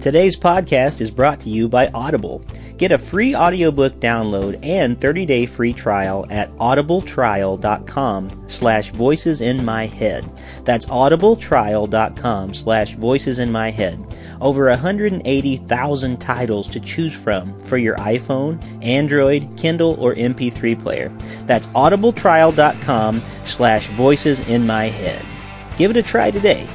Today's podcast is brought to you by Audible. Get a free audiobook download and 30-day free trial at audibletrial.com slash voices in my head. That's audibletrial.com slash voices in my head. Over 180,000 titles to choose from for your iPhone, Android, Kindle, or MP3 player. That's audibletrial.com slash voices in my head. Give it a try today.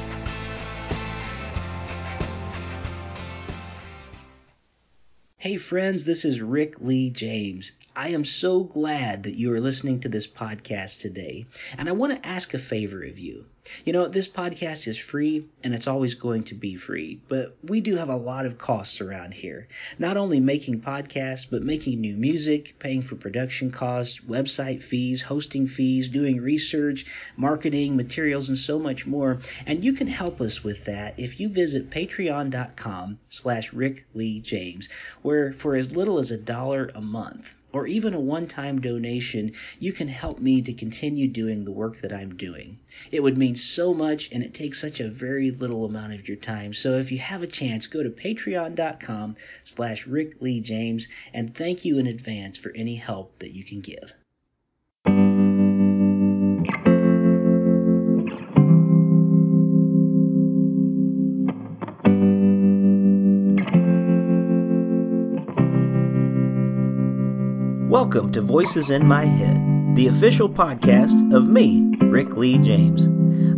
Friends, this is Rick Lee James. I am so glad that you are listening to this podcast today, and I want to ask a favor of you. You know, this podcast is free and it's always going to be free, but we do have a lot of costs around here. Not only making podcasts, but making new music, paying for production costs, website fees, hosting fees, doing research, marketing, materials, and so much more. And you can help us with that if you visit patreon.com slash Rick Lee James, where for as little as a dollar a month, or even a one time donation, you can help me to continue doing the work that I'm doing. It would mean so much and it takes such a very little amount of your time. So if you have a chance, go to patreon.com slash Rick Lee James and thank you in advance for any help that you can give. Welcome to Voices in My Head, the official podcast of me, Rick Lee James.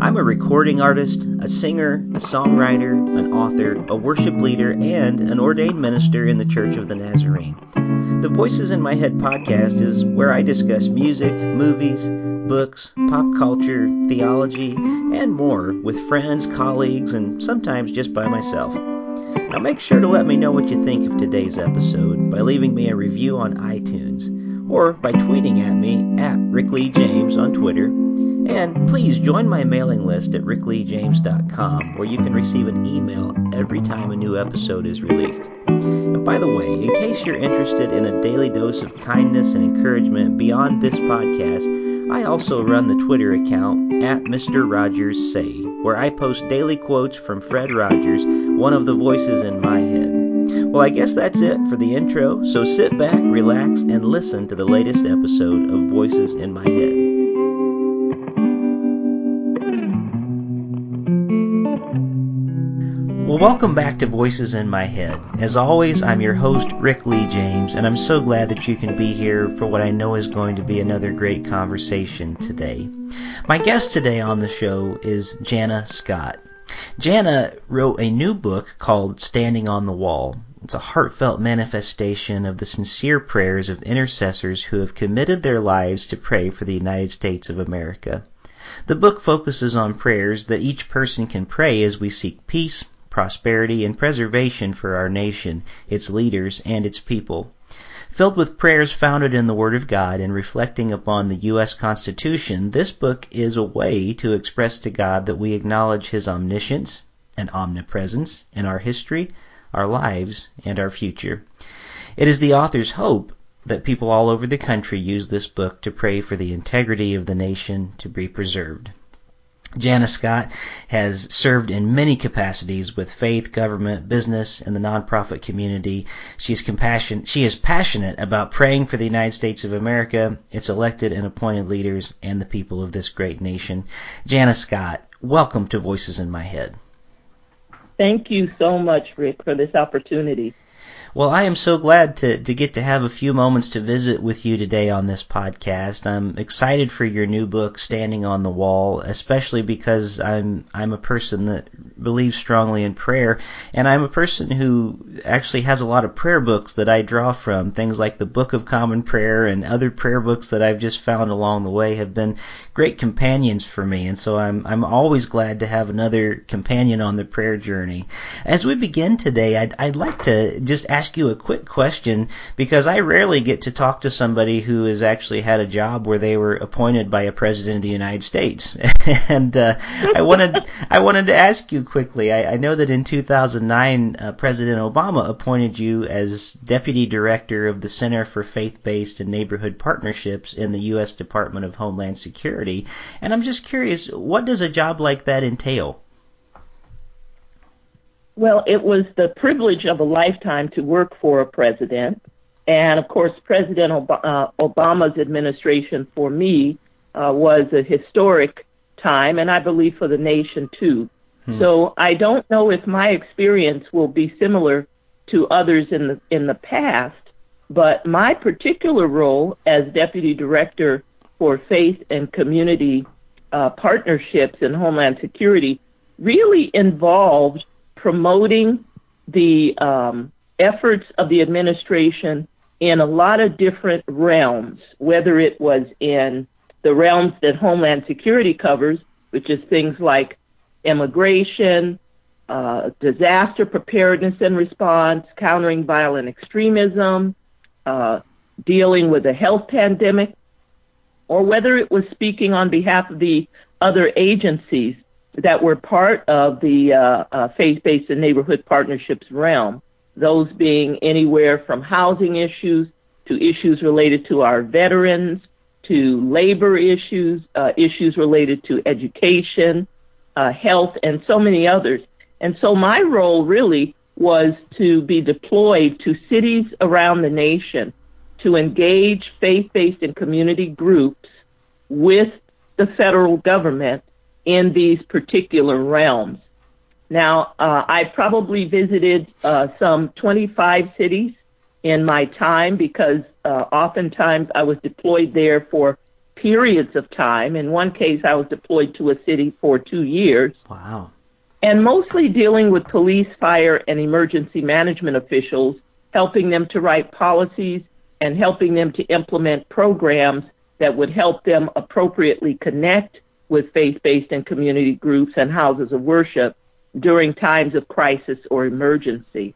I'm a recording artist, a singer, a songwriter, an author, a worship leader, and an ordained minister in the Church of the Nazarene. The Voices in My Head podcast is where I discuss music, movies, books, pop culture, theology, and more with friends, colleagues, and sometimes just by myself. Now make sure to let me know what you think of today's episode by leaving me a review on iTunes or by tweeting at me at Rick Lee James on Twitter. And please join my mailing list at rickleejames.com where you can receive an email every time a new episode is released. And by the way, in case you're interested in a daily dose of kindness and encouragement beyond this podcast, I also run the Twitter account at Mr. Rogers Say, where I post daily quotes from Fred Rogers, one of the voices in my head. Well, I guess that's it for the intro, so sit back, relax, and listen to the latest episode of Voices in My Head. Well, welcome back to Voices in My Head. As always, I'm your host, Rick Lee James, and I'm so glad that you can be here for what I know is going to be another great conversation today. My guest today on the show is Jannah Scott. Jannah wrote a new book called Standing on the Wall. It's a heartfelt manifestation of the sincere prayers of intercessors who have committed their lives to pray for the United States of America. The book focuses on prayers that each person can pray as we seek peace, prosperity, and preservation for our nation, its leaders, and its people. Filled with prayers founded in the Word of God and reflecting upon the U.S. Constitution, this book is a way to express to God that we acknowledge His omniscience and omnipresence in our history, our lives, and our future. It is the author's hope that people all over the country use this book to pray for the integrity of the nation to be preserved. Jannah Scott has served in many capacities with faith, government, business, and the nonprofit community. She is compassion. She is passionate about praying for the United States of America, its elected and appointed leaders, and the people of this great nation. Jannah Scott, welcome to Voices in My Head. Thank you so much, Rick, for this opportunity. Well, I am so glad to, to get to have a few moments to visit with you today on this podcast. I'm excited for your new book, Standing on the Wall, especially because I'm I'm a person that believes strongly in prayer, and I'm a person who actually has a lot of prayer books that I draw from. Things like the Book of Common Prayer and other prayer books that I've just found along the way have been great companions for me, and so I'm I'm always glad to have another companion on the prayer journey. As we begin today, I'd I'd like to just ask ask you a quick question because I rarely get to talk to somebody who has actually had a job where they were appointed by a president of the United States. and uh, I wanted I wanted to ask you quickly. I, I know that in 2009, uh, President Obama appointed you as deputy director of the Center for Faith-Based and Neighborhood Partnerships in the U.S. Department of Homeland Security. And I'm just curious, what does a job like that entail? Well, it was the privilege of a lifetime to work for a president. And of course, President uh, Obama's administration for me uh, was a historic time, and I believe for the nation too. Hmm. So I don't know if my experience will be similar to others in the in the past, but my particular role as deputy director for faith and community uh, partnerships in Homeland Security really involved promoting the um, efforts of the administration in a lot of different realms, whether it was in the realms that Homeland Security covers, which is things like immigration, uh, disaster preparedness and response, countering violent extremism, uh, dealing with a health pandemic, or whether it was speaking on behalf of the other agencies that were part of the uh, uh, faith-based and neighborhood partnerships realm, those being anywhere from housing issues to issues related to our veterans, to labor issues, uh, issues related to education, uh, health, and so many others. And so my role really was to be deployed to cities around the nation to engage faith-based and community groups with the federal government in these particular realms. Now, uh, I probably visited uh, some 25 cities in my time because uh, oftentimes I was deployed there for periods of time. In one case, I was deployed to a city for two years. Wow. And mostly dealing with police, fire, and emergency management officials, helping them to write policies and helping them to implement programs that would help them appropriately connect with faith-based and community groups and houses of worship during times of crisis or emergency.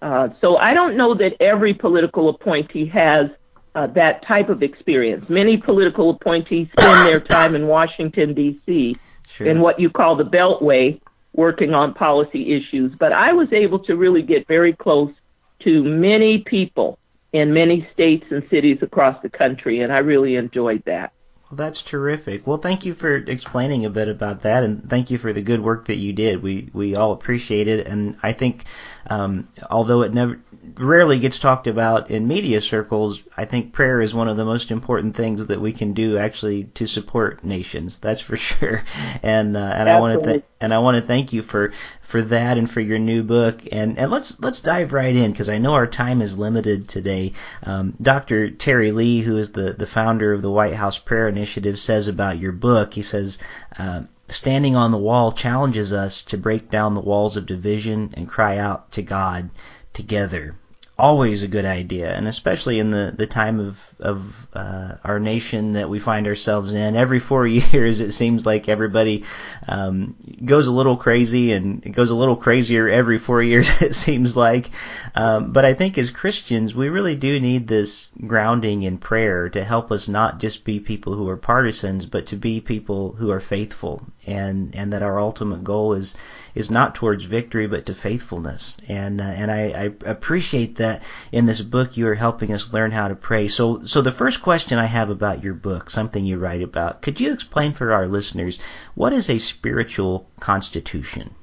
Uh, so I don't know that every political appointee has uh, that type of experience. Many political appointees spend their time in Washington, D.C., sure. in what you call the Beltway, working on policy issues. But I was able to really get very close to many people in many states and cities across the country, and I really enjoyed that. Well, that's terrific. Well, thank you for explaining a bit about that, and thank you for the good work that you did. We we all appreciate it, and I think um, although it never rarely gets talked about in media circles, I think prayer is one of the most important things that we can do actually to support nations. That's for sure. And uh, and Absolutely. I want to th- and I want to thank you for for that and for your new book. And and let's let's dive right in because I know our time is limited today. Um, Dr. Terry Lee, who is the the founder of the White House Prayer Initiative, says about your book. He says. Uh, Standing on the wall challenges us to break down the walls of division and cry out to God together always a good idea, and especially in the, the time of of uh, our nation that we find ourselves in. Every four years, it seems like everybody um, goes a little crazy, and it goes a little crazier every four years. It seems like, um, but I think as Christians, we really do need this grounding in prayer to help us not just be people who are partisans, but to be people who are faithful, and and that our ultimate goal is is not towards victory but to faithfulness. And uh, and I, I appreciate that in this book you are helping us learn how to pray. So so the first question I have about your book, something you write about, could you explain for our listeners what is a spiritual constitution?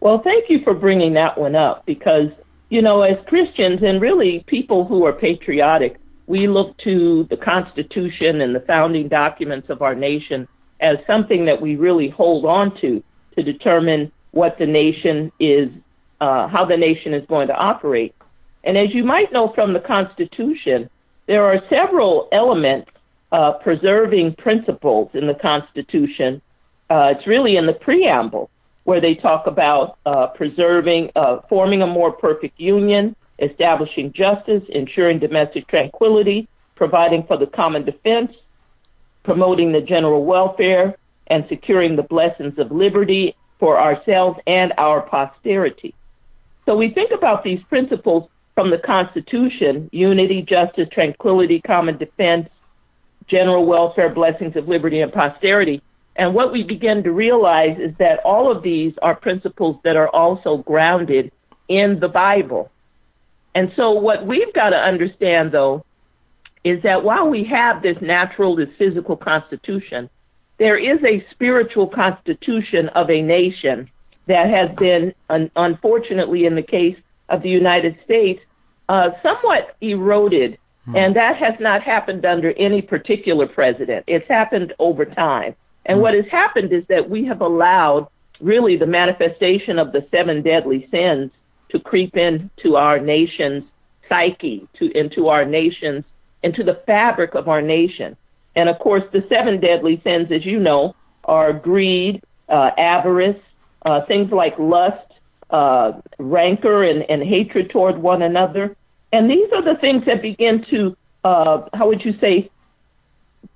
Well, thank you for bringing that one up because you know as Christians and really people who are patriotic, we look to the Constitution and the founding documents of our nation as something that we really hold on to to determine what the nation is, uh, how the nation is going to operate. And as you might know from the Constitution, there are several elements uh, preserving principles in the Constitution. Uh, it's really in the preamble where they talk about preserving, forming a more perfect union, establishing justice, ensuring domestic tranquility, providing for the common defense, promoting the general welfare, and securing the blessings of liberty for ourselves and our posterity. So we think about these principles from the Constitution unity, justice, tranquility, common defense, general welfare, blessings of liberty, and posterity. And what we begin to realize is that all of these are principles that are also grounded in the Bible. And so what we've got to understand, though, is that while we have this natural, this physical constitution, there is a spiritual constitution of a nation that has been, un- unfortunately, in the case of the United States, uh, somewhat eroded. Hmm. And that has not happened under any particular president. It's happened over time. And hmm. what has happened is that we have allowed really the manifestation of the seven deadly sins to creep into our nation's psyche, to into our nation's, into the fabric of our nation. And of course, the seven deadly sins, as you know, are greed, uh, avarice, uh, things like lust, uh, rancor, and, and hatred toward one another. And these are the things that begin to, uh, how would you say,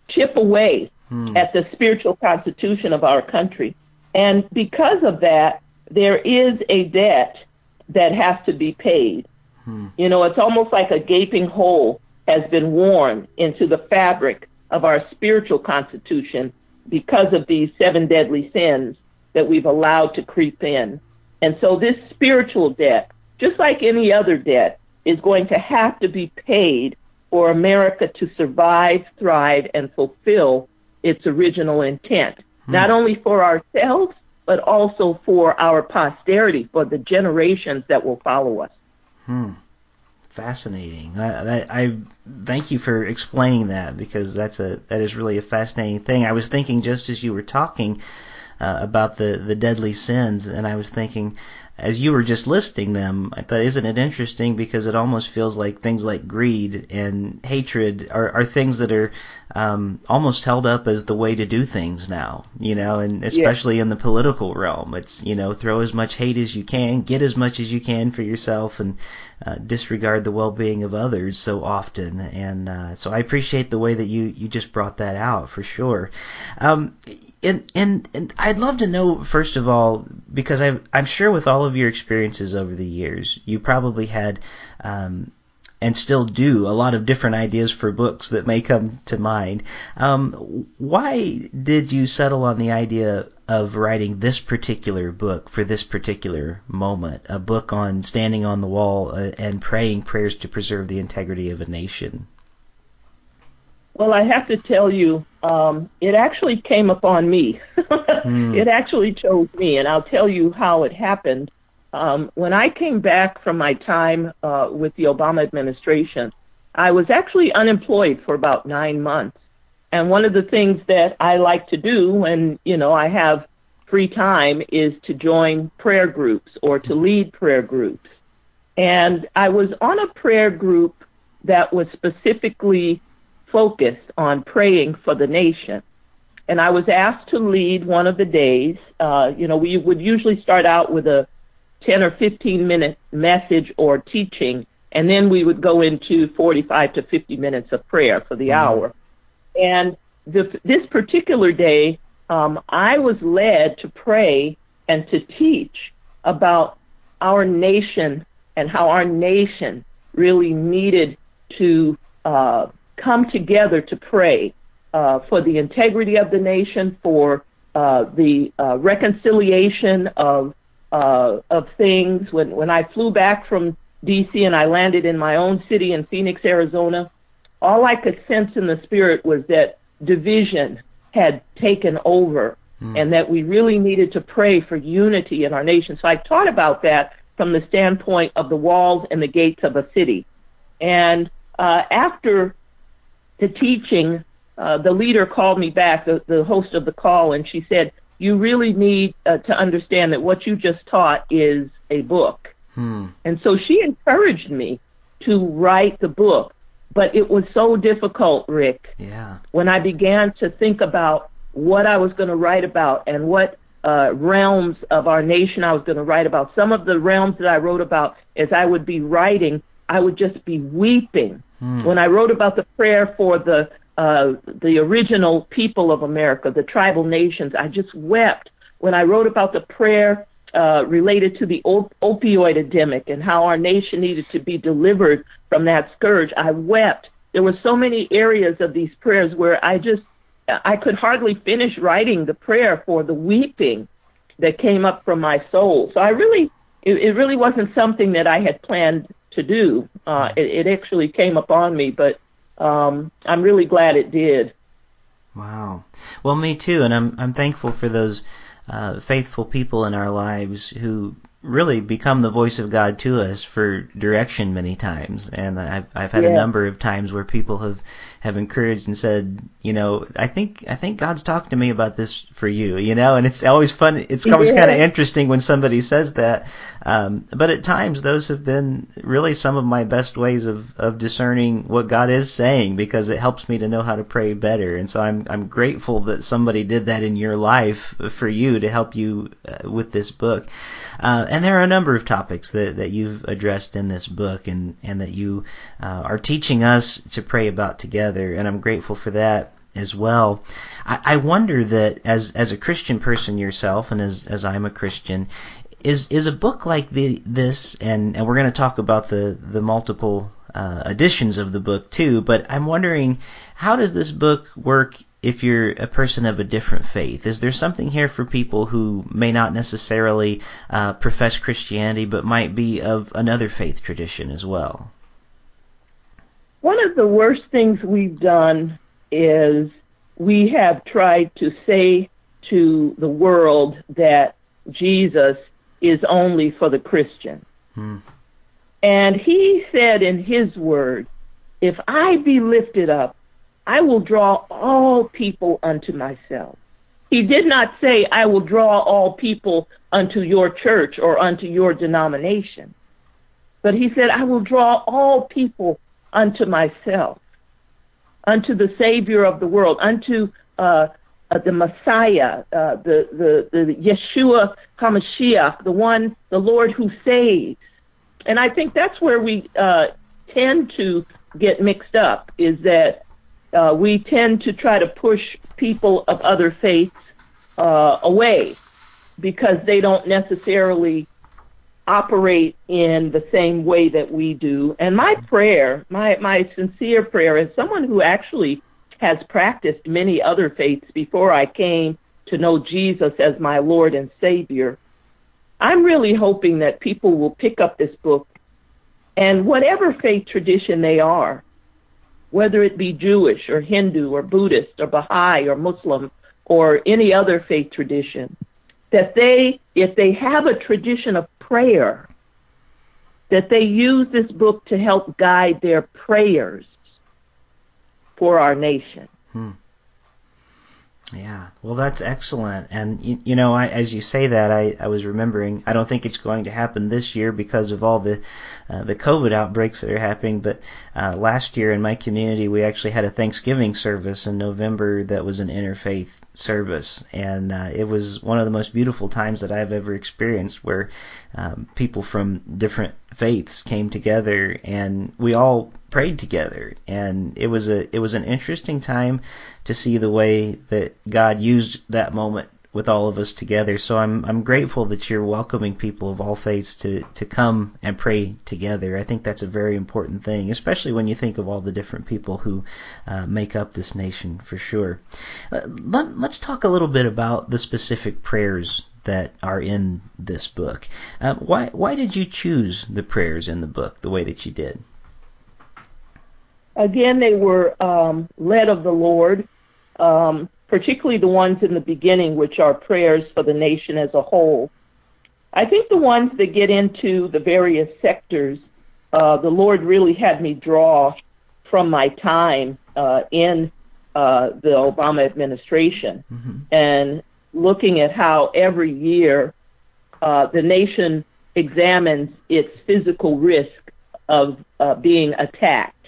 chip away hmm. at the spiritual constitution of our country. And because of that, there is a debt that has to be paid. Hmm. You know, it's almost like a gaping hole has been worn into the fabric of our spiritual constitution because of these seven deadly sins that we've allowed to creep in. And so this spiritual debt, just like any other debt, is going to have to be paid for America to survive, thrive, and fulfill its original intent, hmm. not only for ourselves, but also for our posterity, for the generations that will follow us. Hmm. Fascinating. I, I, I, thank you for explaining that because that's a that is really a fascinating thing. I was thinking just as you were talking uh, about the the deadly sins, and I was thinking as you were just listing them, I thought, isn't it interesting because it almost feels like things like greed and hatred are, are things that are um, almost held up as the way to do things now, you know, and especially yeah. in the political realm. It's, you know, throw as much hate as you can, get as much as you can for yourself, and uh, disregard the well-being of others so often. And uh, so I appreciate the way that you, you just brought that out for sure. Um, and, and, and I'd love to know, first of all, because i I'm sure with all of your experiences over the years, you probably had, um, and still do a lot of different ideas for books that may come to mind. Um, why did you settle on the idea of writing this particular book for this particular moment? A book on standing on the wall uh, and praying prayers to preserve the integrity of a nation. Well, I have to tell you, um, it actually came upon me. mm. It actually chose me, and I'll tell you how it happened. Um, when I came back from my time uh, with the Obama administration, I was actually unemployed for about nine months. And one of the things that I like to do when, you know, I have free time is to join prayer groups or to lead prayer groups. And I was on a prayer group that was specifically focused on praying for the nation. And I was asked to lead one of the days. Uh, you know, we would usually start out with a 10 or 15 minute message or teaching, and then we would go into 45 to 50 minutes of prayer for the mm-hmm. hour. And the, this particular day, um, I was led to pray and to teach about our nation and how our nation really needed to uh, come together to pray uh, for the integrity of the nation, for uh, the uh, reconciliation of uh, of things. When when I flew back from D.C. and I landed in my own city in Phoenix, Arizona, all I could sense in the spirit was that division had taken over, mm. and that we really needed to pray for unity in our nation. So I taught about that from the standpoint of the walls and the gates of a city. And uh, after the teaching, uh, the leader called me back, the, the host of the call, and she said, You really need uh, to understand that what you just taught is a book. Hmm. And so she encouraged me to write the book. But it was so difficult, Rick. Yeah. When I began to think about what I was going to write about and what uh, realms of our nation I was going to write about. Some of the realms that I wrote about, as I would be writing, I would just be weeping Mm. When I wrote about the prayer for the uh, the original people of America, the tribal nations, I just wept. When I wrote about the prayer uh, related to the op- opioid epidemic and how our nation needed to be delivered from that scourge, I wept. There were so many areas of these prayers where I just I could hardly finish writing the prayer for the weeping that came up from my soul. So I really, it, it really wasn't something that I had planned to do. Uh, it, it actually came upon me, but um, I'm really glad it did. Wow. Well, me too, and I'm I'm thankful for those uh, faithful people in our lives who really become the voice of God to us for direction many times. And I've I've had yeah. a number of times where people have have encouraged and said, you know, I think I think God's talked to me about this for you, you know, and it's always fun. It's always yeah. kind of interesting when somebody says that. Um, but at times those have been really some of my best ways of of discerning what God is saying because it helps me to know how to pray better. And so I'm I'm grateful that somebody did that in your life for you to help you uh, with this book. Uh, and there are a number of topics that, that you've addressed in this book and, and that you uh, are teaching us to pray about together, and I'm grateful for that as well. I, I wonder that as as a Christian person yourself, and as as I'm a Christian, is is a book like the this, and and we're going to talk about the the multiple uh, editions of the book too. But I'm wondering, how does this book work if you're a person of a different faith? Is there something here for people who may not necessarily uh, profess Christianity but might be of another faith tradition as well? One of the worst things we've done is we have tried to say to the world that Jesus is only for the Christian. Hmm. And he said in his word, if I be lifted up, I will draw all people unto myself. He did not say, I will draw all people unto your church or unto your denomination. But he said, I will draw all people unto myself, unto the Savior of the world, unto uh, uh, the Messiah, uh, the, the, the Yeshua HaMashiach, the one, the Lord who saves. And I think that's where we uh, tend to get mixed up, is that uh, we tend to try to push people of other faiths uh, away because they don't necessarily operate in the same way that we do. And my prayer, my, my sincere prayer, as someone who actually has practiced many other faiths before I came to know Jesus as my Lord and Savior, I'm really hoping that people will pick up this book and whatever faith tradition they are, whether it be Jewish or Hindu or Buddhist or Baha'i or Muslim or any other faith tradition, that they, if they have a tradition of prayer, that they use this book to help guide their prayers for our nation. Hmm. Yeah, well, that's excellent. And you, you know, I, as you say that, I, I was remembering. I don't think it's going to happen this year because of all the uh, the COVID outbreaks that are happening. But uh, last year in my community, we actually had a Thanksgiving service in November that was an interfaith service, and uh, it was one of the most beautiful times that I've ever experienced, where um, people from different faiths came together and we all prayed together, and it was a it was an interesting time to see the way that God used that moment with all of us together. So I'm I'm grateful that you're welcoming people of all faiths to to come and pray together. I think that's a very important thing, especially when you think of all the different people who uh, make up this nation for sure. Uh, let, let's talk a little bit about the specific prayers that are in this book. Uh, why why did you choose the prayers in the book the way that you did? Again, they were um, led of the Lord. Um, particularly the ones in the beginning, which are prayers for the nation as a whole. I think the ones that get into the various sectors, uh, the Lord really had me draw from my time uh, in uh, the Obama administration mm-hmm. and looking at how every year uh, the nation examines its physical risk of uh, being attacked.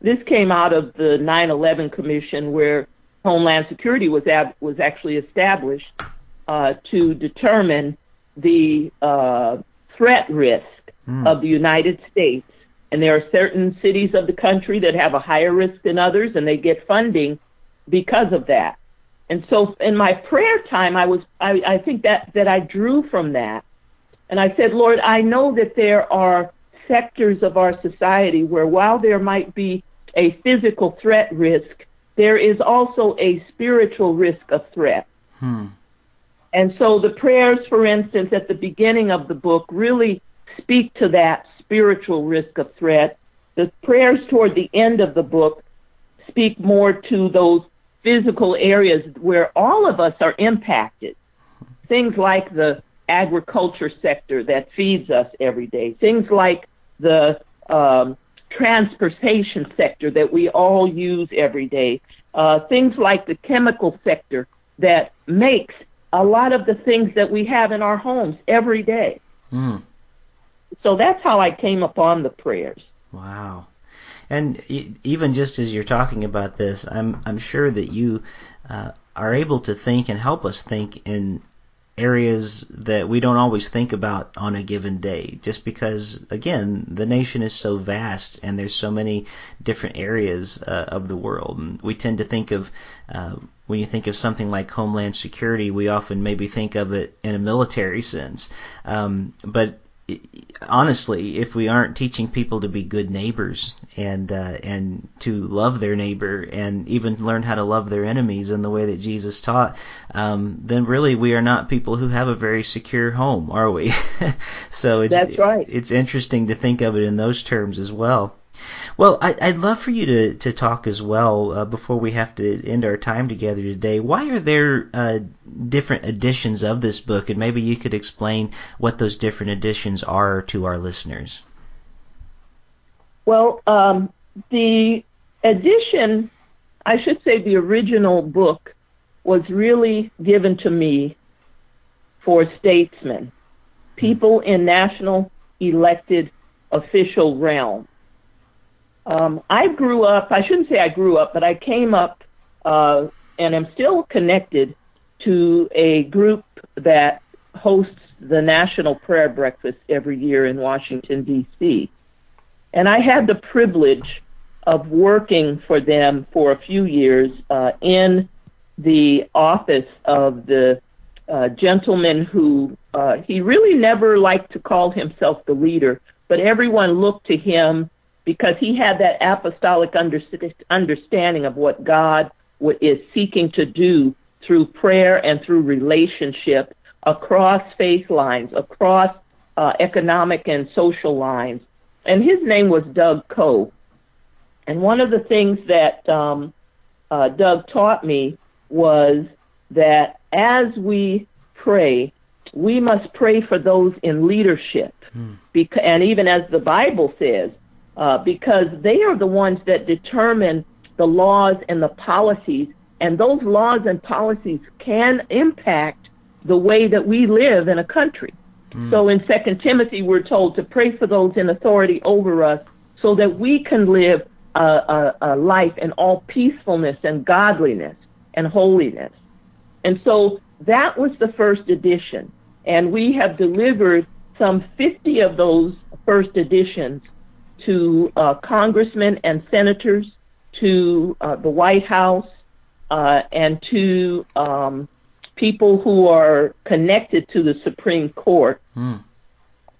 This came out of the 9 11 Commission, where Homeland Security was ab- was actually established uh, to determine the uh, threat risk mm. of the United States. And there are certain cities of the country that have a higher risk than others, and they get funding because of that. And so, in my prayer time, I was I, I think that that I drew from that, and I said, Lord, I know that there are sectors of our society where, while there might be a physical threat risk, there is also a spiritual risk of threat. Hmm. And so the prayers, for instance, at the beginning of the book really speak to that spiritual risk of threat. The prayers toward the end of the book speak more to those physical areas where all of us are impacted. things like the agriculture sector that feeds us every day, things like the um, transportation sector that we all use every day, uh, things like the chemical sector that makes a lot of the things that we have in our homes every day. Mm. So that's how I came upon the prayers. Wow. And even just as you're talking about this, I'm I'm sure that you uh, are able to think and help us think in areas that we don't always think about on a given day just because again the nation is so vast and there's so many different areas uh, of the world. And we tend to think of uh, when you think of something like homeland security we often maybe think of it in a military sense. Um, but honestly, if we aren't teaching people to be good neighbors and uh, and to love their neighbor and even learn how to love their enemies in the way that Jesus taught, um, then really we are not people who have a very secure home, are we? so it's That's right. it's interesting to think of it in those terms as well. Well, I, would love for you to, to talk as well uh, before we have to end our time together today. Why are there uh, different editions of this book, and maybe you could explain what those different editions are to our listeners? Well, um, the edition, I should say, the original book was really given to me for statesmen, people in national elected official realm um, I grew up, I shouldn't say I grew up, but I came up uh, and am still connected to a group that hosts the National Prayer Breakfast every year in Washington, D.C. And I had the privilege of working for them for a few years uh, in the office of the uh, gentleman who uh, he really never liked to call himself the leader, but everyone looked to him because he had that apostolic understanding of what God is seeking to do through prayer and through relationship across faith lines, across uh, economic and social lines. And his name was Doug Coe. And one of the things that um, uh, Doug taught me was that as we pray, we must pray for those in leadership. Mm. Because, and even as the Bible says, uh, because they are the ones that determine the laws and the policies, and those laws and policies can impact the way that we live in a country. Mm. So in Second Timothy, we're told to pray for those in authority over us, so that we can live a, a, a life in all peacefulness and godliness and holiness. And so that was the first edition, and we have delivered some 50 of those first editions to uh, congressmen and senators, to uh, the White House, uh, and to um, people who are connected to the Supreme Court, mm.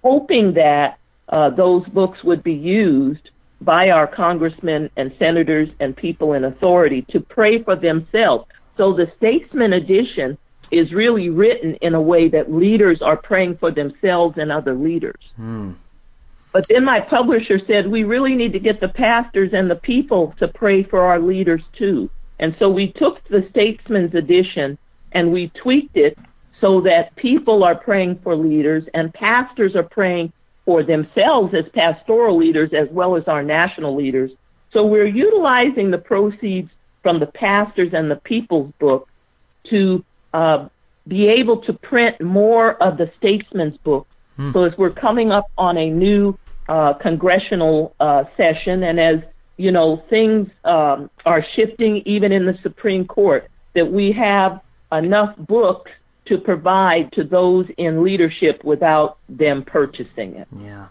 hoping that uh, those books would be used by our congressmen and senators and people in authority to pray for themselves. So the Statesman edition is really written in a way that leaders are praying for themselves and other leaders. Mm. But then my publisher said, we really need to get the pastors and the people to pray for our leaders too. And so we took the Statesman's edition and we tweaked it so that people are praying for leaders and pastors are praying for themselves as pastoral leaders as well as our national leaders. So we're utilizing the proceeds from the pastors and the people's book to uh, be able to print more of the statesman's book Hmm. So as we're coming up on a new uh, congressional uh, session, and as you know, things um, are shifting even in the Supreme Court, that we have enough books to provide to those in leadership without them purchasing it. Yeah.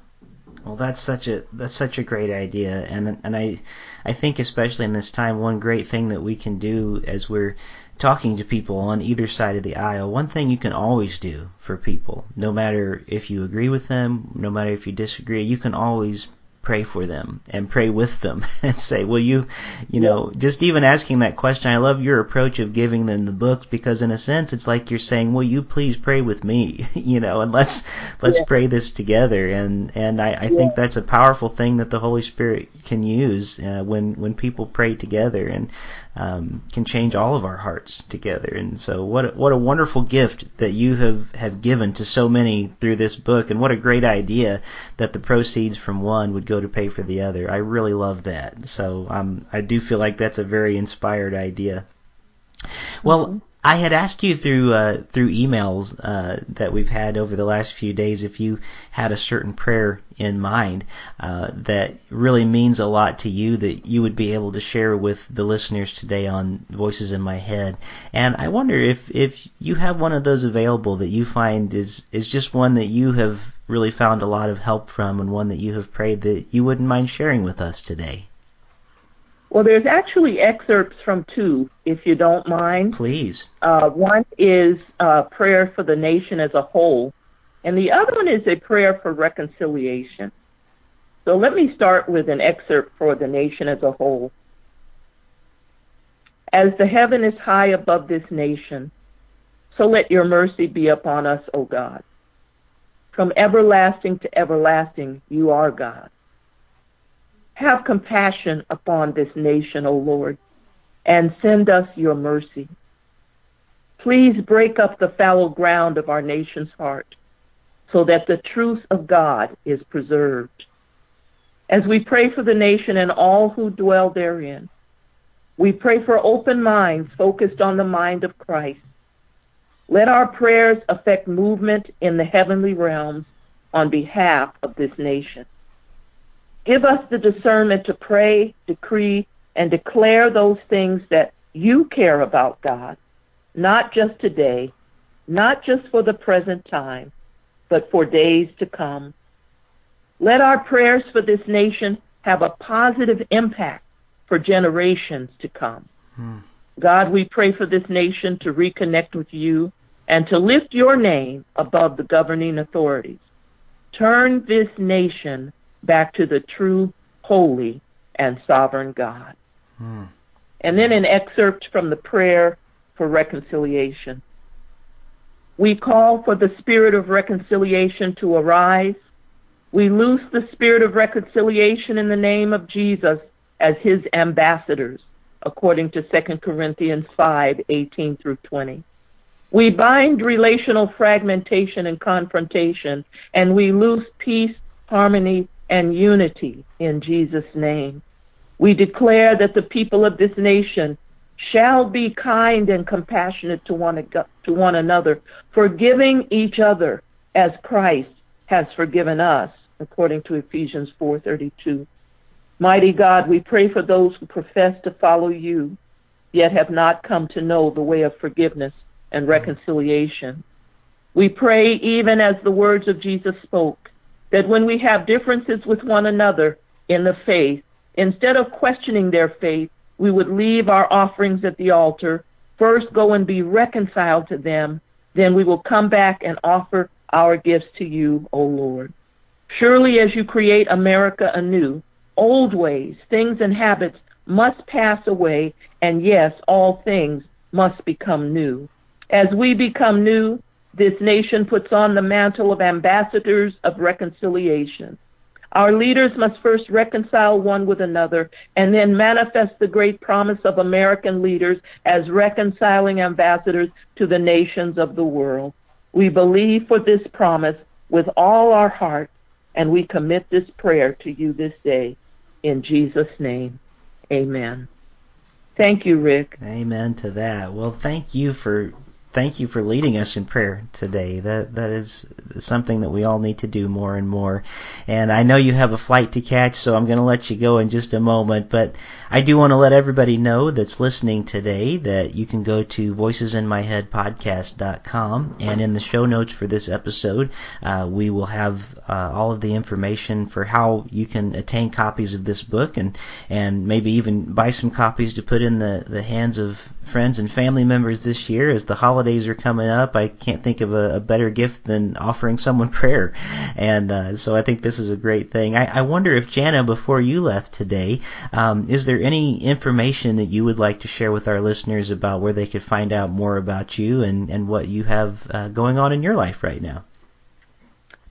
Well, that's such a that's such a great idea, and and I I think especially in this time, one great thing that we can do as we're talking to people on either side of the aisle, one thing you can always do for people, no matter if you agree with them, no matter if you disagree, you can always pray for them and pray with them and say, will you, you know, just even asking that question. I love your approach of giving them the books because in a sense it's like you're saying, will you please pray with me, you know, and let's, let's yeah. pray this together. And, and I, I yeah. think that's a powerful thing that the Holy Spirit can use uh, when, when people pray together. And, um, can change all of our hearts together. And so, what a, what a wonderful gift that you have have given to so many through this book, and what a great idea that the proceeds from one would go to pay for the other. I really love that. So, um, I do feel like that's a very inspired idea. Well, mm-hmm. I had asked you through uh, through emails uh, that we've had over the last few days if you had a certain prayer in mind uh, that really means a lot to you that you would be able to share with the listeners today on Voices in My Head. And I wonder if if you have one of those available that you find is is just one that you have really found a lot of help from and one that you have prayed that you wouldn't mind sharing with us today. Well, there's actually excerpts from two, if you don't mind. Please. Uh, one is a prayer for the nation as a whole, and the other one is a prayer for reconciliation. So let me start with an excerpt for the nation as a whole. As the heaven is high above this nation, so let your mercy be upon us, O God. From everlasting to everlasting, you are God. Have compassion upon this nation, O Lord, and send us your mercy. Please break up the fallow ground of our nation's heart so that the truth of God is preserved. As we pray for the nation and all who dwell therein, we pray for open minds focused on the mind of Christ. Let our prayers affect movement in the heavenly realms on behalf of this nation. Give us the discernment to pray, decree, and declare those things that you care about, God, not just today, not just for the present time, but for days to come. Let our prayers for this nation have a positive impact for generations to come. Hmm. God, we pray for this nation to reconnect with you and to lift your name above the governing authorities. Turn this nation back to the true, holy, and sovereign God. Hmm. And then an excerpt from the prayer for reconciliation. We call for the spirit of reconciliation to arise. We loose the spirit of reconciliation in the name of Jesus as his ambassadors, according to 2 Corinthians 5 18 through 20. We bind relational fragmentation and confrontation, and we loose peace, harmony, and unity in Jesus' name. We declare that the people of this nation shall be kind and compassionate to one, to one another, forgiving each other as Christ has forgiven us, according to Ephesians 4:32. Mighty God, we pray for those who profess to follow you, yet have not come to know the way of forgiveness and reconciliation. We pray even as the words of Jesus spoke, that when we have differences with one another in the faith, instead of questioning their faith, we would leave our offerings at the altar, first go and be reconciled to them, then we will come back and offer our gifts to you, O Lord. Surely as you create America anew, old ways, things, and habits must pass away, and yes, all things must become new. As we become new, this nation puts on the mantle of ambassadors of reconciliation. Our leaders must first reconcile one with another and then manifest the great promise of American leaders as reconciling ambassadors to the nations of the world. We believe for this promise with all our heart and we commit this prayer to you this day. In Jesus' name, amen. Thank you, Rick. Amen to that. Well, thank you for thank you for leading us in prayer today. That that is something that we all need to do more and more. And I know you have a flight to catch, so I'm going to let you go in just a moment. But I do want to let everybody know that's listening today that you can go to voicesinmyheadpodcast.com, and in the show notes for this episode, uh, we will have uh, all of the information for how you can attain copies of this book and and maybe even buy some copies to put in the the hands of friends and family members this year as the holiday holidays are coming up, I can't think of a, a better gift than offering someone prayer. And uh, so I think this is a great thing. I, I wonder if Jannah, before you left today, um, is there any information that you would like to share with our listeners about where they could find out more about you and, and what you have uh, going on in your life right now?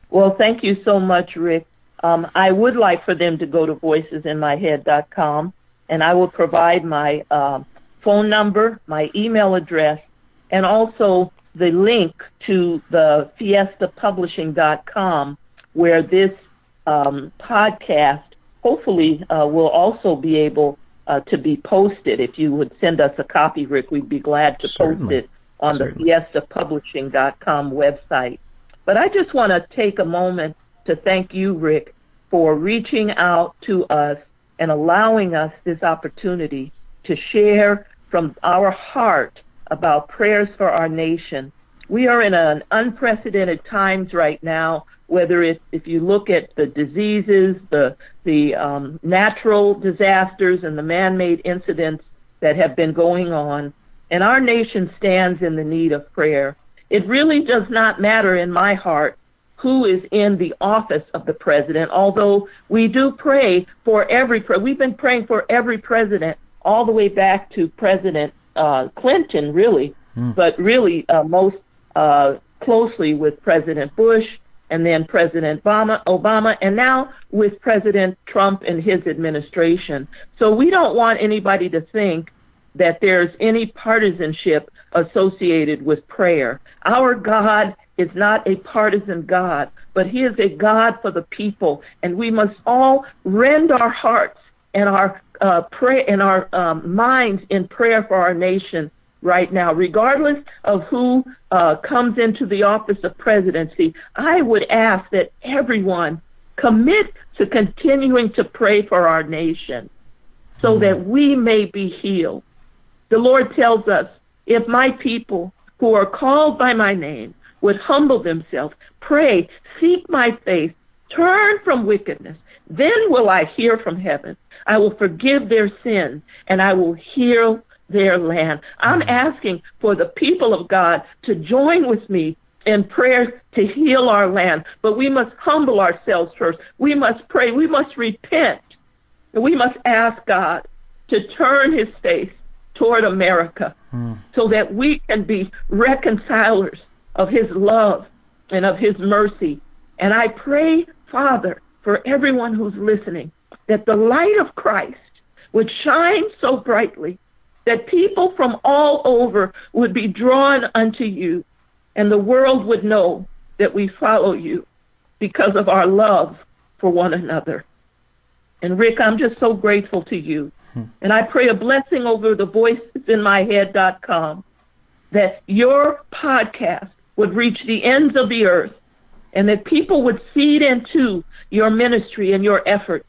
Well, thank you so much, Rick. Um, I would like for them to go to voicesinmyhead.com, and I will provide my uh, phone number, my email address, and also the link to the fiestapublishing.com, where this um, podcast hopefully uh, will also be able uh, to be posted. If you would send us a copy, Rick, we'd be glad to Certainly. post it on Certainly. the fiestapublishing.com website. But I just want to take a moment to thank you, Rick, for reaching out to us and allowing us this opportunity to share from our heart about prayers for our nation. We are in an unprecedented times right now, whether it, if you look at the diseases, the, the um, natural disasters, and the man-made incidents that have been going on, and our nation stands in the need of prayer. It really does not matter in my heart who is in the office of the president, although we do pray for every, pre- we've been praying for every president all the way back to President uh, Clinton, really, Hmm. but really uh, most uh, closely with President Bush and then President Obama, Obama, and now with President Trump and his administration. So we don't want anybody to think that there's any partisanship associated with prayer. Our God is not a partisan God, but He is a God for the people, and we must all rend our hearts and our uh, pray and our um, minds in prayer for our nation right now, regardless of who uh, comes into the office of presidency. I would ask that everyone commit to continuing to pray for our nation so that we may be healed. The Lord tells us, if my people who are called by my name would humble themselves, pray, seek my face, turn from wickedness, then will I hear from heaven. I will forgive their sin and I will heal their land. I'm asking for the people of God to join with me in prayer to heal our land, but we must humble ourselves first. We must pray. We must repent. And we must ask God to turn his face toward America Hmm. so that we can be reconcilers of his love and of his mercy. And I pray, Father, for everyone who's listening, that the light of Christ would shine so brightly that people from all over would be drawn unto you, and the world would know that we follow you because of our love for one another. And Rick, I'm just so grateful to you. Hmm. And I pray a blessing over the voicesinmyhead.com that your podcast would reach the ends of the earth and that people would feed into your ministry and your efforts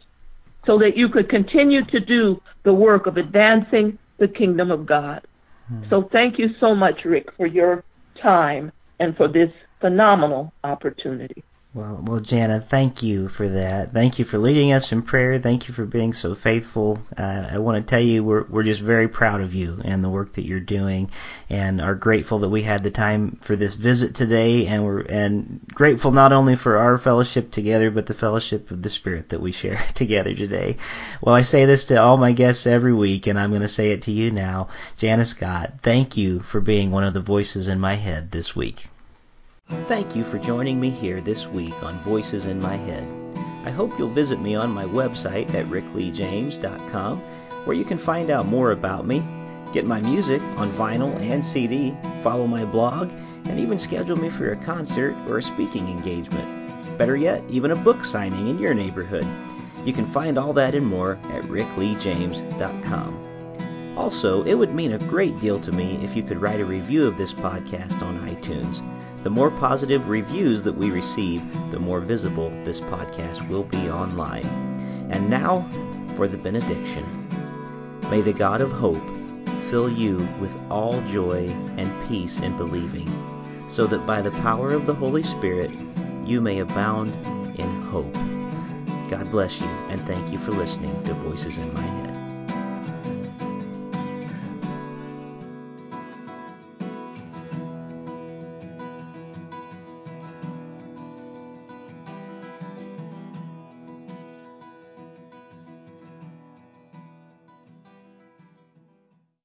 so that you could continue to do the work of advancing the kingdom of God. Hmm. So thank you so much, Rick, for your time and for this phenomenal opportunity. Well, well, Jannah, thank you for that. Thank you for leading us in prayer. Thank you for being so faithful. Uh, I want to tell you we're we're just very proud of you and the work that you're doing, and are grateful that we had the time for this visit today, and we're and grateful not only for our fellowship together, but the fellowship of the Spirit that we share together today. Well, I say this to all my guests every week, and I'm going to say it to you now, Jannah Scott. Thank you for being one of the voices in my head this week. Thank you for joining me here this week on Voices in My Head. I hope you'll visit me on my website at rickleejames.com where you can find out more about me, get my music on vinyl and CD, follow my blog, and even schedule me for a concert or a speaking engagement. Better yet, even a book signing in your neighborhood. You can find all that and more at rickleejames.com. Also, it would mean a great deal to me if you could write a review of this podcast on iTunes. The more positive reviews that we receive, the more visible this podcast will be online. And now for the benediction. May the God of hope fill you with all joy and peace in believing, so that by the power of the Holy Spirit you may abound in hope. God bless you, and thank you for listening to Voices in My Head.